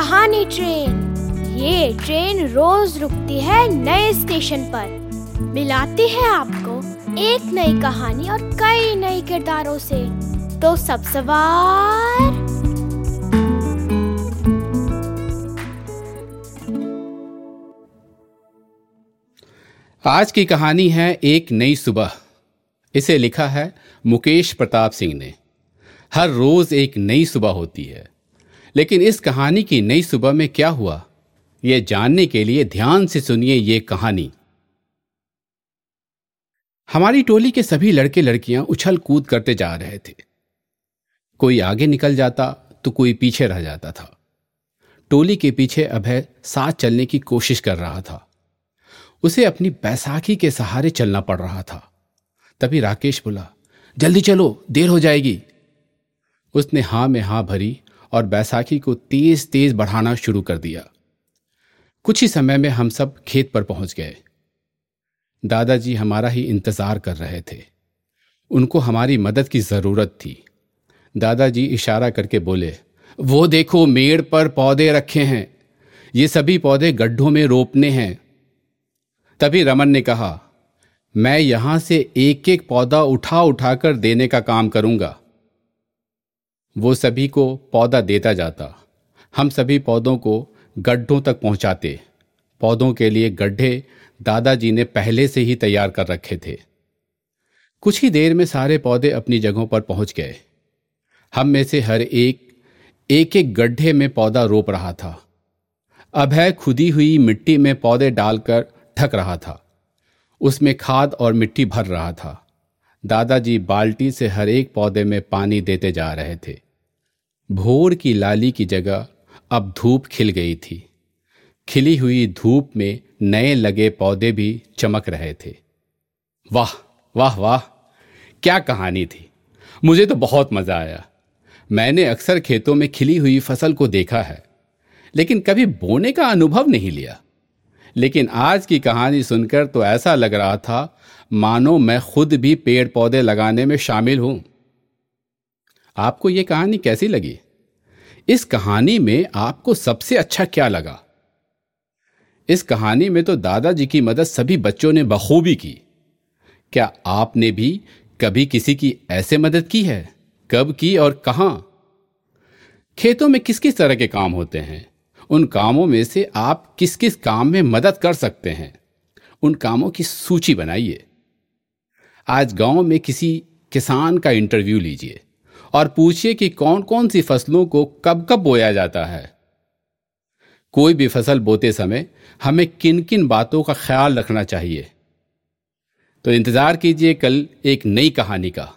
पुरानी ट्रेन। ये ट्रेन रोज रुकती है नए स्टेशन पर। मिलाती है आपको एक नई कहानी और कई नए किरदारों से। तो सब सवार। आज की कहानी है एक नई सुबह। इसे लिखा है मुकेश प्रताप सिंह ने। हर रोज एक नई सुबह होती है। लेकिन इस कहानी की नई सुबह में क्या हुआ? यह जानने के लिए ध्यान से सुनिए ये कहानी। हमारी टोली के सभी लड़के लड़कियाँ उछल कूद करते जा रहे थे। कोई आगे निकल जाता तो कोई पीछे रह जाता था। टोली के पीछे अभय साथ चलने की कोशिश कर रहा था। उसे अपनी बैसाखी के सहारे चलना पड़ रहा था। तभी राकेश बोला, जल्दी चलो, देर हो जाएगी। उसने हाँ में हाँ भरी और बैसाखी को तेज तेज बढ़ाना शुरू कर दिया। कुछ ही समय में हम सब खेत पर पहुँच गए। दादाजी हमारा ही इंतज़ार कर रहे थे। उनको हमारी मदद की ज़रूरत थी। दादाजी इशारा करके बोले, वो देखो, मेड़ पर पौधे रखे हैं। ये सभी पौधे गड्ढों में रोपने हैं। तभी रमन ने कहा, मैं यहाँ से एक एक पौधा उठा उठाकर देने का काम करूँगा। वो सभी को पौधा देता जाता। हम सभी पौधों को गड्ढों तक पहुंचाते। पौधों के लिए गड्ढे दादाजी ने पहले से ही तैयार कर रखे थे। कुछ ही देर में सारे पौधे अपनी जगहों पर पहुँच गए। हम में से हर एक एक एक गड्ढे में पौधा रोप रहा था। अभय खुदी हुई मिट्टी में पौधे डालकर ढक रहा था। उसमें खाद और मिट्टी भर रहा था। दादाजी बाल्टी से हर एक पौधे में पानी देते जा रहे थे। भोर की लाली की जगह अब धूप खिल गई थी। खिली हुई धूप में नए लगे पौधे भी चमक रहे थे। वाह वाह वाह, क्या कहानी थी। मुझे तो बहुत मज़ा आया। मैंने अक्सर खेतों में खिली हुई फ़सल को देखा है, लेकिन कभी बोने का अनुभव नहीं लिया। लेकिन आज की कहानी सुनकर तो ऐसा लग रहा था, मानो मैं खुद भी पेड़ पौधे लगाने में शामिल हूँ। आपको यह कहानी कैसी लगी? इस कहानी में आपको सबसे अच्छा क्या लगा? इस कहानी में तो दादाजी की मदद सभी बच्चों ने बखूबी की। क्या आपने भी कभी किसी की ऐसे मदद की है? कब की और कहाँ? खेतों में किस किस तरह के काम होते हैं? उन कामों में से आप किस किस काम में मदद कर सकते हैं? उन कामों की सूची बनाइए। आज गाँव में किसी किसान का इंटरव्यू लीजिए और पूछिए कि कौन कौन सी फ़सलों को कब कब बोया जाता है। कोई भी फ़सल बोते समय हमें किन किन बातों का ख्याल रखना चाहिए। तो इंतज़ार कीजिए कल एक नई कहानी का।